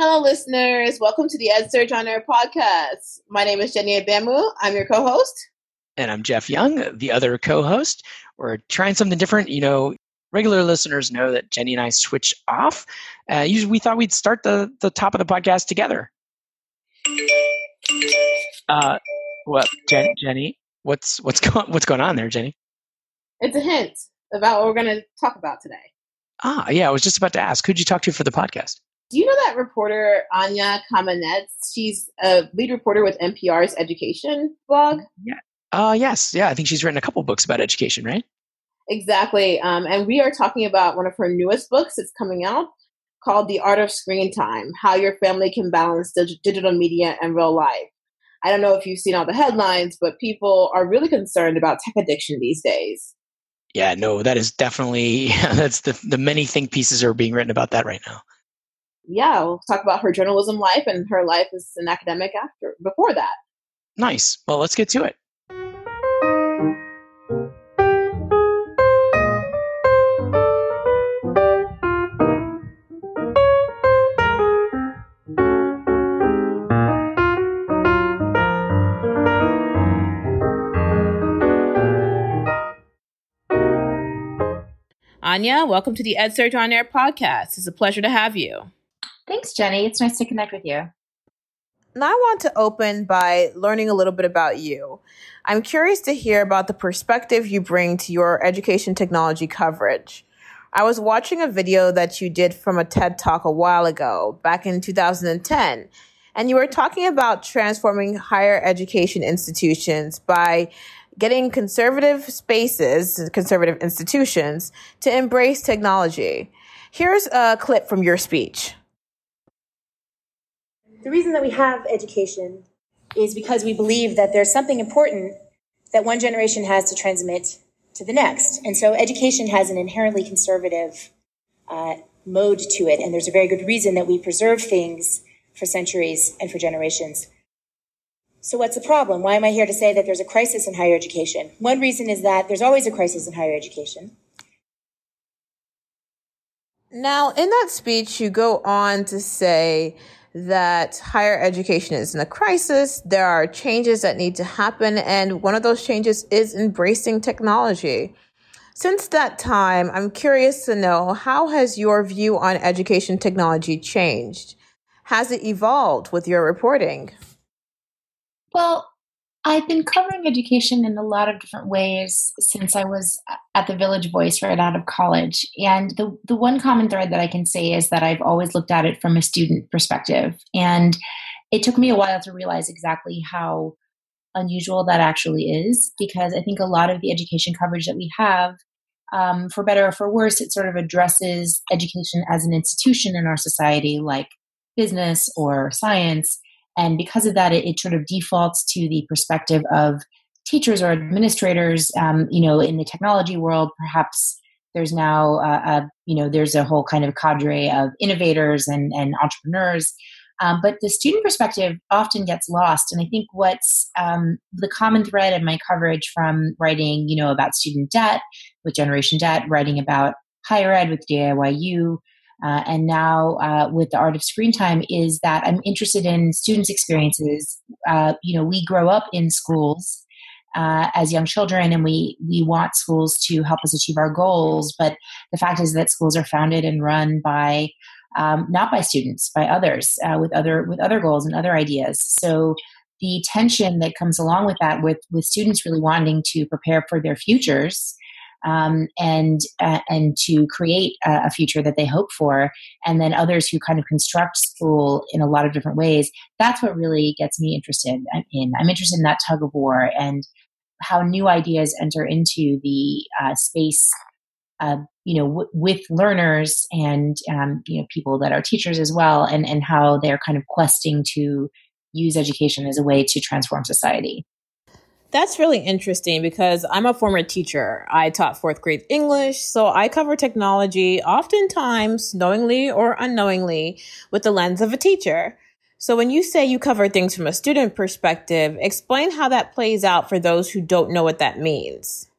Hello, listeners. Welcome to the EdSurge on Air podcast. My name is Jenny Abamu. I'm your co-host. And I'm Jeff Young, the other co-host. We're trying something different. You know, regular listeners know that Jenny and I switch off. Uh, usually, we thought we'd start the the top of the podcast together. Uh, what, Jen, Jenny? What's what's going what's going on there, Jenny? It's a hint about what we're going to talk about today. Ah, yeah. I was just about to ask. Who'd you talk to for the podcast? Do you know that reporter Anya Kamenetz? She's a lead reporter with NPR's education blog. Yeah. Uh, yes. Yeah. I think she's written a couple books about education, right? Exactly. Um, and we are talking about one of her newest books. It's coming out called The Art of Screen Time How Your Family Can Balance Dig- Digital Media and Real Life. I don't know if you've seen all the headlines, but people are really concerned about tech addiction these days. Yeah, no, that is definitely that's the the many think pieces are being written about that right now. Yeah, we'll talk about her journalism life and her life as an academic after before that. Nice. Well, let's get to it. Anya, welcome to the EdSurge on Air podcast. It's a pleasure to have you. Thanks, Jenny. It's nice to connect with you. Now, I want to open by learning a little bit about you. I'm curious to hear about the perspective you bring to your education technology coverage. I was watching a video that you did from a TED Talk a while ago, back in 2010, and you were talking about transforming higher education institutions by getting conservative spaces, conservative institutions to embrace technology. Here's a clip from your speech. The reason that we have education is because we believe that there's something important that one generation has to transmit to the next. And so education has an inherently conservative uh, mode to it. And there's a very good reason that we preserve things for centuries and for generations. So what's the problem? Why am I here to say that there's a crisis in higher education? One reason is that there's always a crisis in higher education. Now, in that speech, you go on to say that higher education is in a crisis. There are changes that need to happen. And one of those changes is embracing technology. Since that time, I'm curious to know how has your view on education technology changed? Has it evolved with your reporting? Well, I've been covering education in a lot of different ways since I was at the Village Voice right out of college. And the, the one common thread that I can say is that I've always looked at it from a student perspective. And it took me a while to realize exactly how unusual that actually is, because I think a lot of the education coverage that we have, um, for better or for worse, it sort of addresses education as an institution in our society, like business or science and because of that, it, it sort of defaults to the perspective of teachers or administrators. Um, you know, in the technology world, perhaps there's now uh, a, you know there's a whole kind of cadre of innovators and, and entrepreneurs. Um, but the student perspective often gets lost. And I think what's um, the common thread in my coverage from writing, you know, about student debt with Generation Debt, writing about higher ed with DIYU, uh, and now uh, with the art of screen time is that I'm interested in students' experiences. Uh, you know, we grow up in schools uh, as young children, and we we want schools to help us achieve our goals. But the fact is that schools are founded and run by um, not by students, by others uh, with other with other goals and other ideas. So the tension that comes along with that, with with students really wanting to prepare for their futures um, and uh, and to create a, a, future that they hope for, and then others who kind of construct school in a lot of different ways. That's what really gets me interested in. I'm interested in that tug of war and how new ideas enter into the uh, space. Uh, you know, w- with learners and um, you know people that are teachers as well, and and how they're kind of questing to use education as a way to transform society. That's really interesting because I'm a former teacher. I taught fourth grade English, so I cover technology oftentimes knowingly or unknowingly with the lens of a teacher. So when you say you cover things from a student perspective, explain how that plays out for those who don't know what that means.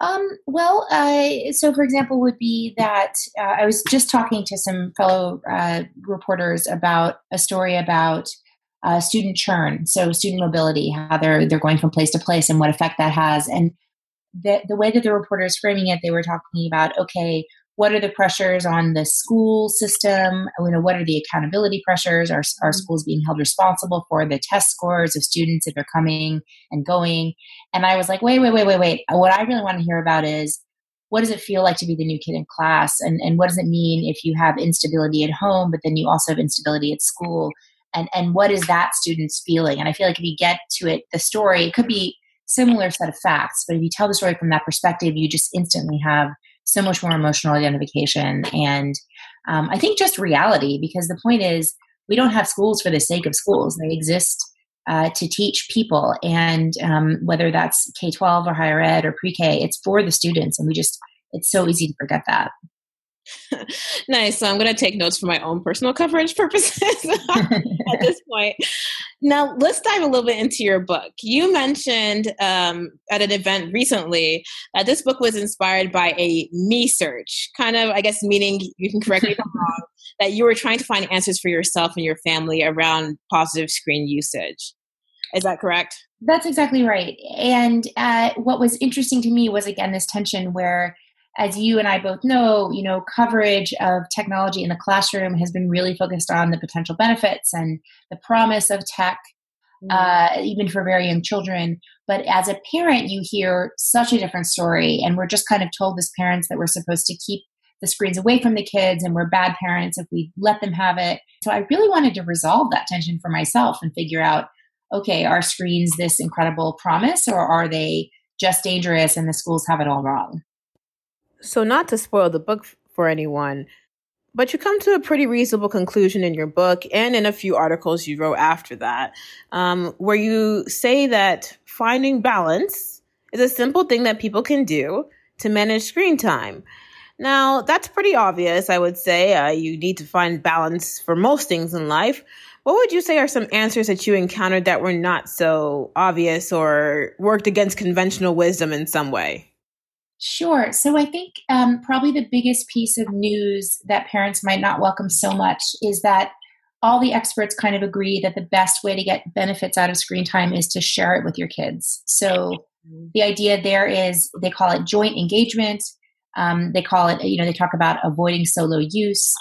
Um, well, uh, so for example, would be that uh, I was just talking to some fellow uh, reporters about a story about uh, student churn, so student mobility, how they're they're going from place to place, and what effect that has. And the the way that the reporters framing it, they were talking about okay, what are the pressures on the school system? You know, what are the accountability pressures? Are, are mm-hmm. schools being held responsible for the test scores of students if they're coming and going? And I was like, wait, wait, wait, wait, wait. What I really want to hear about is what does it feel like to be the new kid in class? And, and what does it mean if you have instability at home, but then you also have instability at school? And, and what is that student's feeling? And I feel like if you get to it, the story, it could be similar set of facts, but if you tell the story from that perspective, you just instantly have so much more emotional identification. And um, i think just reality because the point is we don't have schools for the sake of schools. They exist uh, to teach people. And um, whether that's k-12 or higher ed or pre-k it's for the students. And we just it's so easy to forget that nice. So I'm going to take notes for my own personal coverage purposes at this point. Now, let's dive a little bit into your book. You mentioned um, at an event recently that this book was inspired by a me search, kind of, I guess, meaning you can correct me if I'm wrong, that you were trying to find answers for yourself and your family around positive screen usage. Is that correct? That's exactly right. And uh, what was interesting to me was, again, this tension where as you and I both know, you know, coverage of technology in the classroom has been really focused on the potential benefits and the promise of tech, mm-hmm. uh, even for very young children. But as a parent, you hear such a different story, and we're just kind of told as parents that we're supposed to keep the screens away from the kids, and we're bad parents if we let them have it. So I really wanted to resolve that tension for myself and figure out, okay, are screens this incredible promise, or are they just dangerous and the schools have it all wrong? So, not to spoil the book for anyone, but you come to a pretty reasonable conclusion in your book and in a few articles you wrote after that, um, where you say that finding balance is a simple thing that people can do to manage screen time. Now, that's pretty obvious, I would say. Uh, you need to find balance for most things in life. What would you say are some answers that you encountered that were not so obvious or worked against conventional wisdom in some way? Sure. So I think um, probably the biggest piece of news that parents might not welcome so much is that all the experts kind of agree that the best way to get benefits out of screen time is to share it with your kids. So mm-hmm. the idea there is they call it joint engagement. Um, they call it, you know, they talk about avoiding solo use.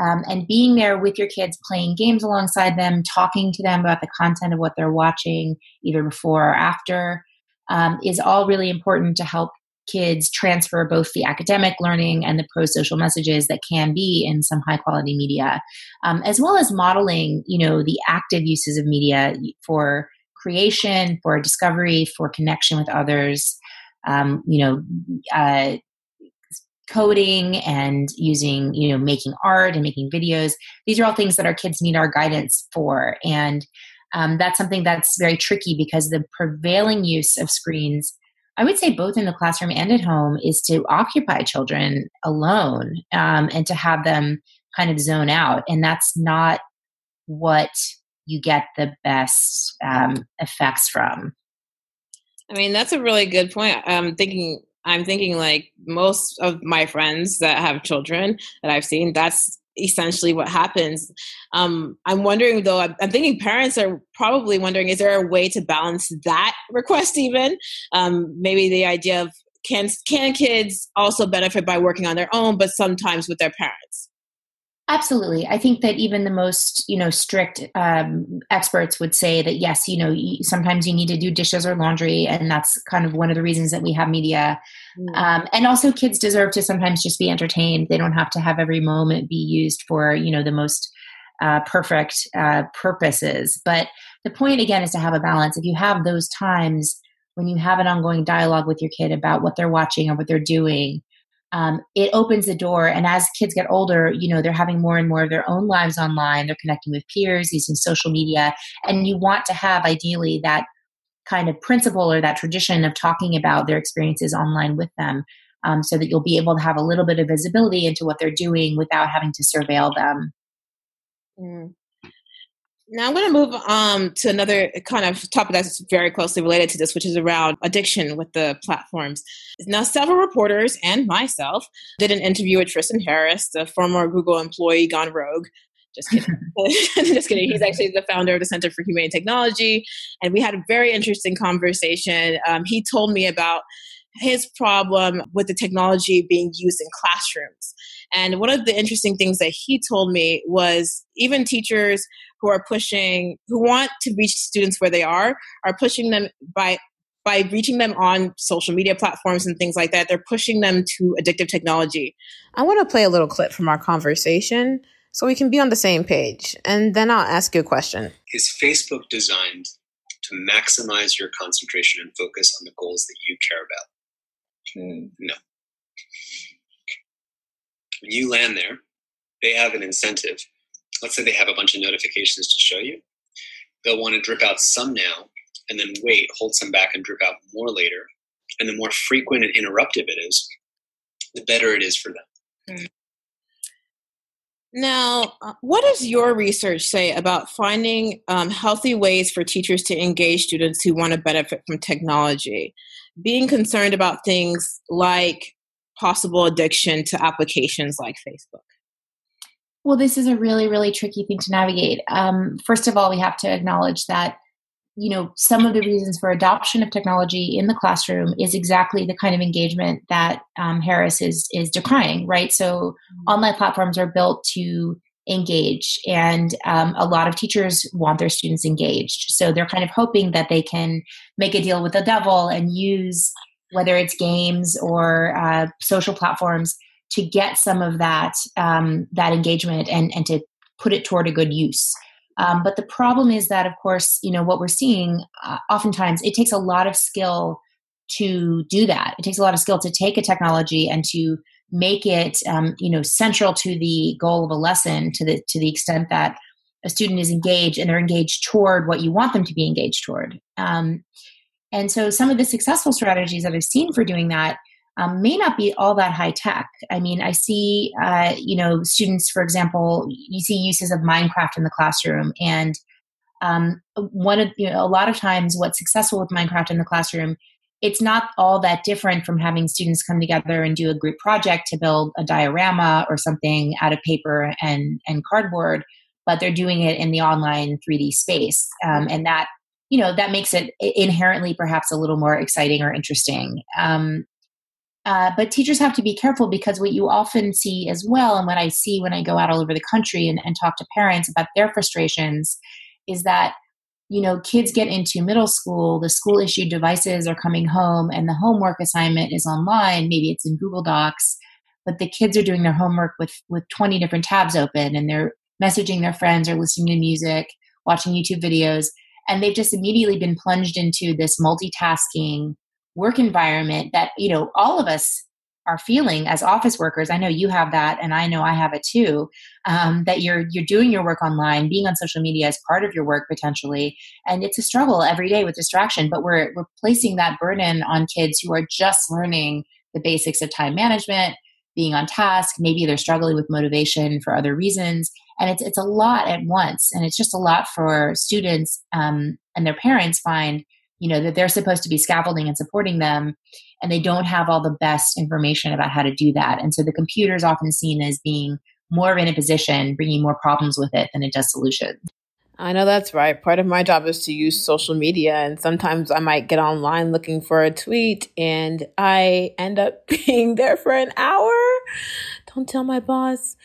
Um, and being there with your kids, playing games alongside them, talking to them about the content of what they're watching, either before or after, um, is all really important to help kids transfer both the academic learning and the pro social messages that can be in some high quality media, um, as well as modeling, you know, the active uses of media for creation, for discovery, for connection with others. Um, you know, uh, coding and using, you know, making art and making videos. These are all things that our kids need our guidance for, and um, that's something that's very tricky because the prevailing use of screens I would say both in the classroom and at home is to occupy children alone um, and to have them kind of zone out. And that's not what you get the best um, effects from. I mean, that's a really good point. I'm thinking, I'm thinking like most of my friends that have children that I've seen, that's essentially what happens. Um, I'm wondering though, I'm, I'm, thinking parents are probably wondering is there a way to balance that request even? Um, maybe the idea of can, can kids also benefit by working on their own, but sometimes with their parents? Absolutely. I think that even the most, you know, strict um, experts would say that yes, you know, sometimes you need to do dishes or laundry, and that's kind of one of the reasons that we have media. Mm. Um, and also, kids deserve to sometimes just be entertained. They don't have to have every moment be used for, you know, the most uh, perfect uh, purposes. But the point again is to have a balance. If you have those times when you have an ongoing dialogue with your kid about what they're watching or what they're doing, um, it opens the door. And as kids get older, you know, they're having more and more of their own lives online. They're connecting with peers using social media. And you want to have, ideally, that kind of principle or that tradition of talking about their experiences online with them um, so that you'll be able to have a little bit of visibility into what they're doing without having to surveil them. Mm. Now I'm going to move um, to another kind of topic that's very closely related to this, which is around addiction with the platforms. Now, several reporters and myself did an interview with Tristan Harris, the former Google employee gone rogue. Just kidding. Just kidding. He's actually the founder of the Center for Humane Technology. And we had a very interesting conversation. Um, he told me about his problem with the technology being used in classrooms. And one of the interesting things that he told me was even teachers who are pushing, who want to reach students where they are, are pushing them by by reaching them on social media platforms and things like that. They're pushing them to addictive technology. I want to play a little clip from our conversation so we can be on the same page, and then I'll ask you a question. Is Facebook designed to maximize your concentration and focus on the goals that you care about? Mm. No. When you land there, they have an incentive let's say they have a bunch of notifications to show you, they'll want to drip out some now and then wait, hold some back and drip out more later. And the more frequent and interruptive it is, the better it is for them. Hmm. Now, uh, what does your research say about finding um, healthy ways for teachers to engage students who want to benefit from technology? Being concerned about things like possible addiction to applications like Facebook. Well, this is a really, really tricky thing to navigate. Um, first of all, we have to acknowledge that you know some of the reasons for adoption of technology in the classroom is exactly the kind of engagement that um, Harris is is decrying, right? So mm-hmm. online platforms are built to engage, and um, a lot of teachers want their students engaged. So they're kind of hoping that they can make a deal with the devil and use whether it's games or uh, social platforms to get some of that um, that engagement and and to put it toward a good use. Um, but the problem is that, of course, you know what we're seeing. Uh, oftentimes, it takes a lot of skill to do that. It takes a lot of skill to take a technology and to make it, um, you know, central to the goal of a lesson to the to the extent that a student is engaged and they're engaged toward what you want them to be engaged toward. Um, and so, some of the successful strategies that I've seen for doing that um, may not be all that high tech. I mean, I see, uh, you know, students, for example, you see uses of Minecraft in the classroom, and um, one of you know, a lot of times, what's successful with Minecraft in the classroom, it's not all that different from having students come together and do a group project to build a diorama or something out of paper and and cardboard, but they're doing it in the online 3D space, um, and that you know that makes it inherently perhaps a little more exciting or interesting. Um, uh, but teachers have to be careful because what you often see as well, and what I see when I go out all over the country and, and talk to parents about their frustrations, is that you know kids get into middle school the school issued devices are coming home and the homework assignment is online maybe it's in google docs but the kids are doing their homework with with 20 different tabs open and they're messaging their friends or listening to music watching youtube videos and they've just immediately been plunged into this multitasking work environment that you know all of us are feeling as office workers. I know you have that and i know i have it too um, that you're you're doing your work online being on social media as part of your work potentially. And it's a struggle every day with distraction but we're we're placing that burden on kids who are just learning the basics of time management being on task maybe they're struggling with motivation for other reasons. And it's it's a lot at once. And it's just a lot for students um, and their parents find you know that they're supposed to be scaffolding and supporting them and they don't have all the best information about how to do that. And so the computer is often seen as being more in a position bringing more problems with it than it does solutions I know that's right. Part of my job is to use social media, and sometimes I might get online looking for a tweet, and I end up being there for an hour. Don't tell my boss.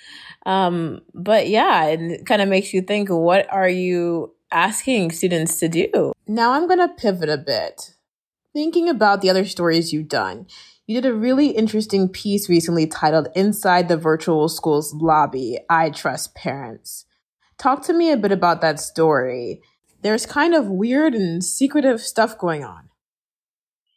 Um, but yeah, and it kind of makes you think what are you asking students to do. Now I'm going to pivot a bit. Thinking about the other stories you've done, you did a really interesting piece recently titled Inside the Virtual School's Lobby I Trust Parents. Talk to me a bit about that story. There's kind of weird and secretive stuff going on.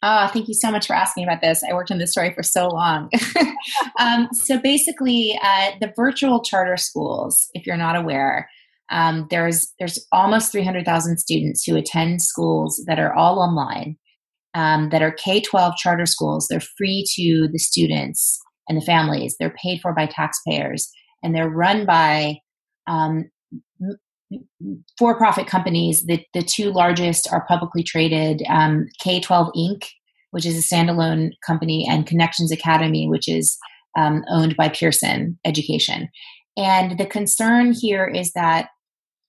Oh, thank you so much for asking about this. I worked on this story for so long. um, so basically, uh, the virtual charter schools, if you're not aware, um, there's there's almost 300,000 students who attend schools that are all online, um, that are K-12 charter schools. They're free to the students and the families. They're paid for by taxpayers, and they're run by um, for profit companies, the, the two largest are publicly traded um, K 12 Inc., which is a standalone company, and Connections Academy, which is um, owned by Pearson Education. And the concern here is that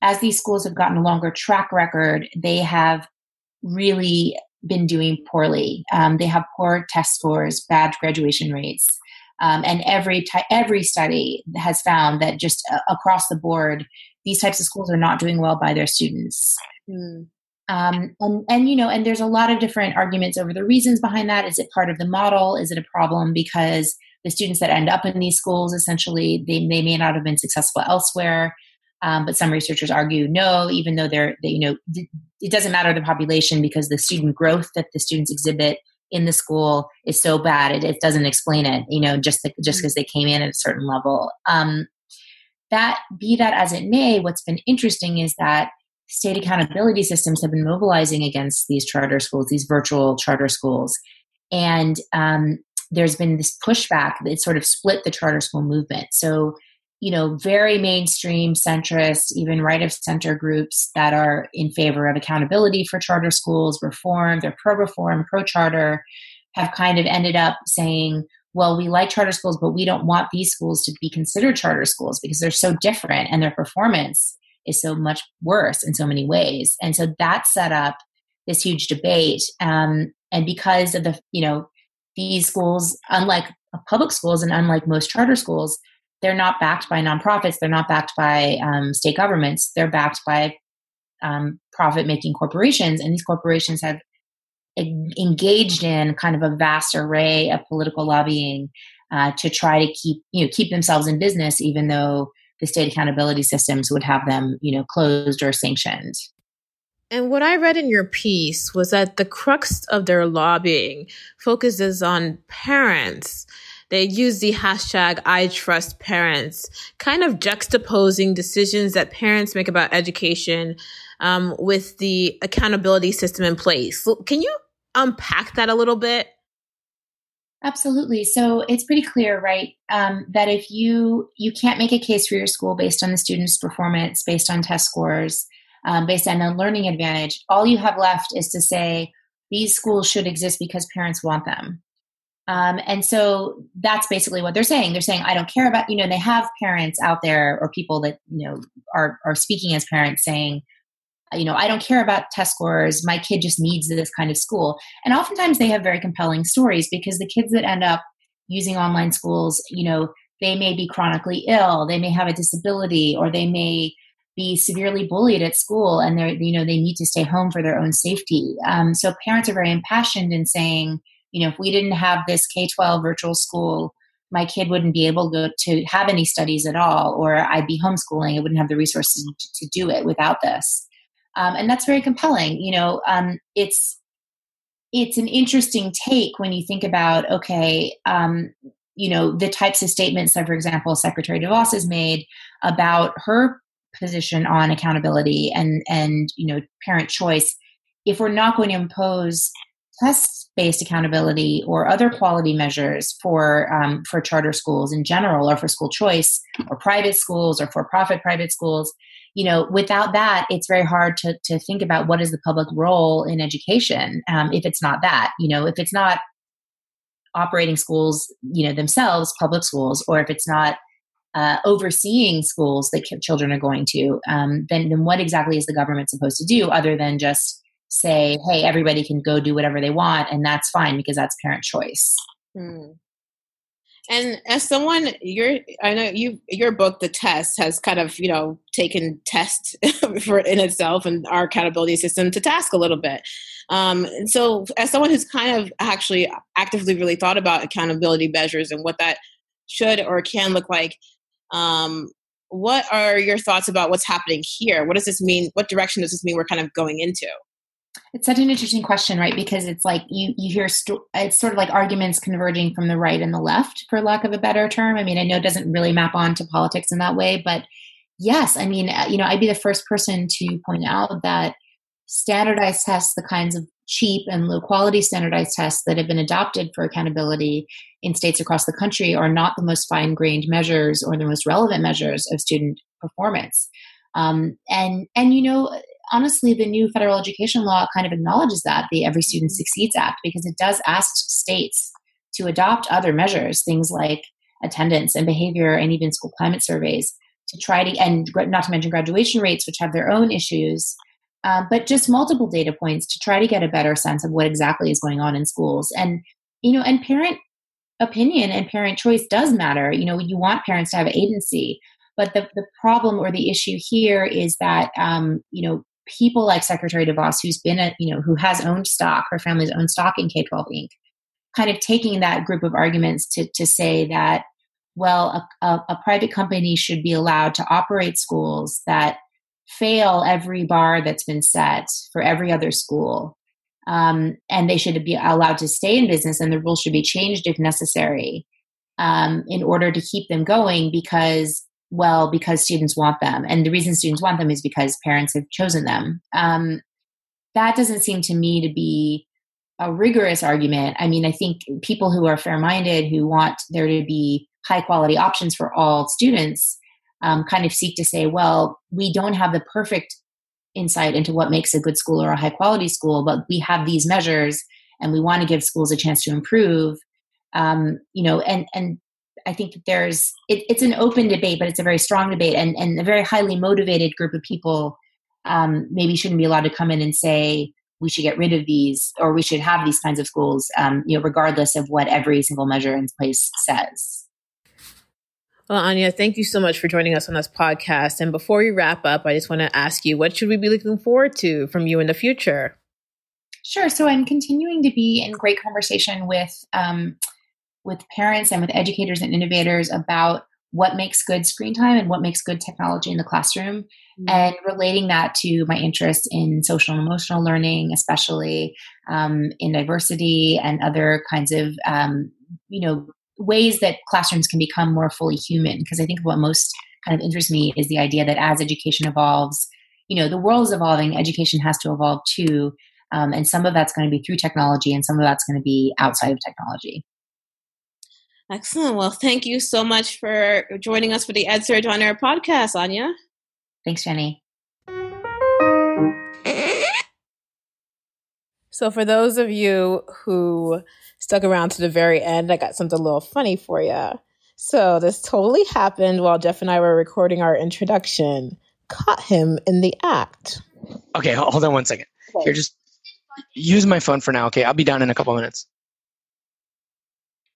as these schools have gotten a longer track record, they have really been doing poorly. Um, they have poor test scores, bad graduation rates. Um, and every ty- every study has found that just uh, across the board, these types of schools are not doing well by their students. Mm. Um, and, and you know, and there's a lot of different arguments over the reasons behind that. Is it part of the model? Is it a problem because the students that end up in these schools essentially they, they may not have been successful elsewhere? Um, but some researchers argue no, even though they're they, you know it doesn't matter the population because the student growth that the students exhibit in the school is so bad it, it doesn't explain it you know just the, just because mm. they came in at a certain level um, that be that as it may what's been interesting is that state accountability systems have been mobilizing against these charter schools these virtual charter schools. And um, there's been this pushback that sort of split the charter school movement. So you know, very mainstream centrist, even right of center groups that are in favor of accountability for charter schools, reform, they're pro reform, pro charter, have kind of ended up saying, well, we like charter schools, but we don't want these schools to be considered charter schools because they're so different and their performance is so much worse in so many ways. And so that set up this huge debate. Um, and because of the, you know, these schools, unlike public schools and unlike most charter schools, they're not backed by nonprofits they're not backed by um, state governments they're backed by um, profit making corporations and these corporations have engaged in kind of a vast array of political lobbying uh, to try to keep you know keep themselves in business even though the state accountability systems would have them you know closed or sanctioned and what I read in your piece was that the crux of their lobbying focuses on parents they use the hashtag I trust parents, kind of juxtaposing decisions that parents make about education um, with the accountability system in place. Can you unpack that a little bit? Absolutely. So it's pretty clear, right, um, that if you you can't make a case for your school based on the student's performance, based on test scores, um, based on a learning advantage, all you have left is to say these schools should exist because parents want them. Um, and so that's basically what they're saying. They're saying, I don't care about, you know, they have parents out there or people that, you know, are, are speaking as parents saying, you know, I don't care about test scores. My kid just needs this kind of school. And oftentimes they have very compelling stories because the kids that end up using online schools, you know, they may be chronically ill, they may have a disability, or they may be severely bullied at school and they're, you know, they need to stay home for their own safety. Um, so parents are very impassioned in saying, you know if we didn't have this k-12 virtual school my kid wouldn't be able to, to have any studies at all or i'd be homeschooling i wouldn't have the resources to do it without this um, and that's very compelling you know um, it's it's an interesting take when you think about okay um, you know the types of statements that for example secretary devos has made about her position on accountability and and you know parent choice. If we're not going to impose test based accountability or other quality measures for um, for charter schools in general or for school choice or private schools or for profit private schools. You know without that it's very hard to, to think about what is the public role in education um, if it's not that. You know if it's not operating schools you know themselves public schools or if it's not uh, overseeing schools that children are going to um, then, then what exactly is the government supposed to do other than just say, hey, everybody can go do whatever they want, and that's fine because that's parent choice. Hmm. And as someone, your I know you your book, The Test, has kind of you know taken test for in itself and our accountability system to task a little bit. Um, and so, as someone who's kind of actually actively really thought about accountability measures and what that should or can look like, um, what are your thoughts about what's happening here? What does this mean? What direction does this mean we're kind of going into? It's such an interesting question, right? Because it's like you you hear it's sort of like arguments converging from the right and the left, for lack of a better term. I mean, I know it doesn't really map onto politics in that way, but yes, I mean, uh, you know, I'd be the first person to point out that standardized tests, the kinds of cheap and low quality standardized tests that have been adopted for accountability in states across the country, are not the most fine grained measures or the most relevant measures of student performance. Um, and and you know, honestly, the new federal education law kind of acknowledges that the Every Student Succeeds Act because it does ask states to adopt other measures, things like attendance and behavior, and even school climate surveys to try to, and not to mention graduation rates, which have their own issues. Uh, but just multiple data points to try to get a better sense of what exactly is going on in schools and you know and parent opinion and parent choice does matter you know you want parents to have agency but the, the problem or the issue here is that um, you know people like Secretary DeVos, who's been a you know who has owned stock, her family's owned stock in K12 Inc., kind of taking that group of arguments to to say that well, a, a, a private company should be allowed to operate schools that fail every bar that's been set for every other school. Um, and they should be allowed to stay in business, and the rules should be changed if necessary um, in order to keep them going because well because students want them. And the reason students want them is because parents have chosen them. Um, that doesn't seem to me to be a rigorous argument. I mean i think people who are fair-minded who want there to be high quality options for all students um, kind of seek to say well we don't have the perfect insight into what makes a good school or a high quality school but we have these measures and we want to give schools a chance to improve. Um, you know and and I think that there's it, it's an open debate, but it's a very strong debate, and and a very highly motivated group of people um, maybe shouldn't be allowed to come in and say we should get rid of these or we should have these kinds of schools, um, you know, regardless of what every single measure in place says. Well, Anya, thank you so much for joining us on this podcast. And before we wrap up, I just want to ask you, what should we be looking forward to from you in the future? Sure. So I'm continuing to be in great conversation with um, with parents and with educators and innovators about what makes good screen time and what makes good technology in the classroom mm-hmm. and relating that to my interest in social and emotional learning especially um, in diversity and other kinds of um, you know ways that classrooms can become more fully human because i think what most kind of interests me is the idea that as education evolves you know the world is evolving education has to evolve too um, and some of that's going to be through technology and some of that's going to be outside of technology Excellent. Well, thank you so much for joining us for the EdSurge on Air podcast, Anya. Thanks, Jenny. So, for those of you who stuck around to the very end, I got something a little funny for you. So, this totally happened while Jeff and I were recording our introduction. Caught him in the act. Okay, hold on one second. Okay. Here, just use my phone for now. Okay, I'll be down in a couple minutes.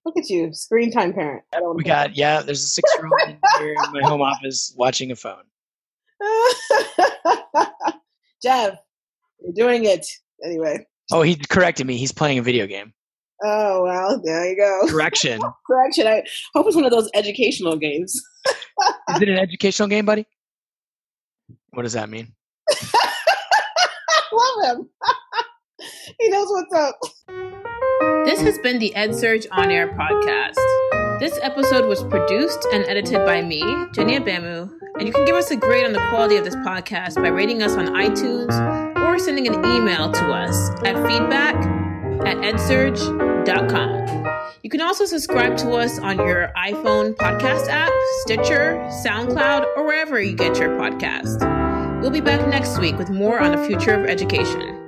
Look at you, screen time parent. we got yeah. There's a six year old here in my home office watching a phone. Jeff, you're doing it anyway. Oh, he corrected me. He's playing a video game. Oh well, there you go. Correction. Correction. I hope it's one of those educational games. Is it an educational game, buddy? What does that mean? Love him. he knows what's up. This has been the EdSurge On Air podcast. This episode was produced and edited by me, Jenny Abamu, and you can give us a grade on the quality of this podcast by rating us on iTunes or sending an email to us at feedback at edsurge.com. You can also subscribe to us on your iPhone podcast app, Stitcher, SoundCloud, or wherever you get your podcast. We'll be back next week with more on the future of education.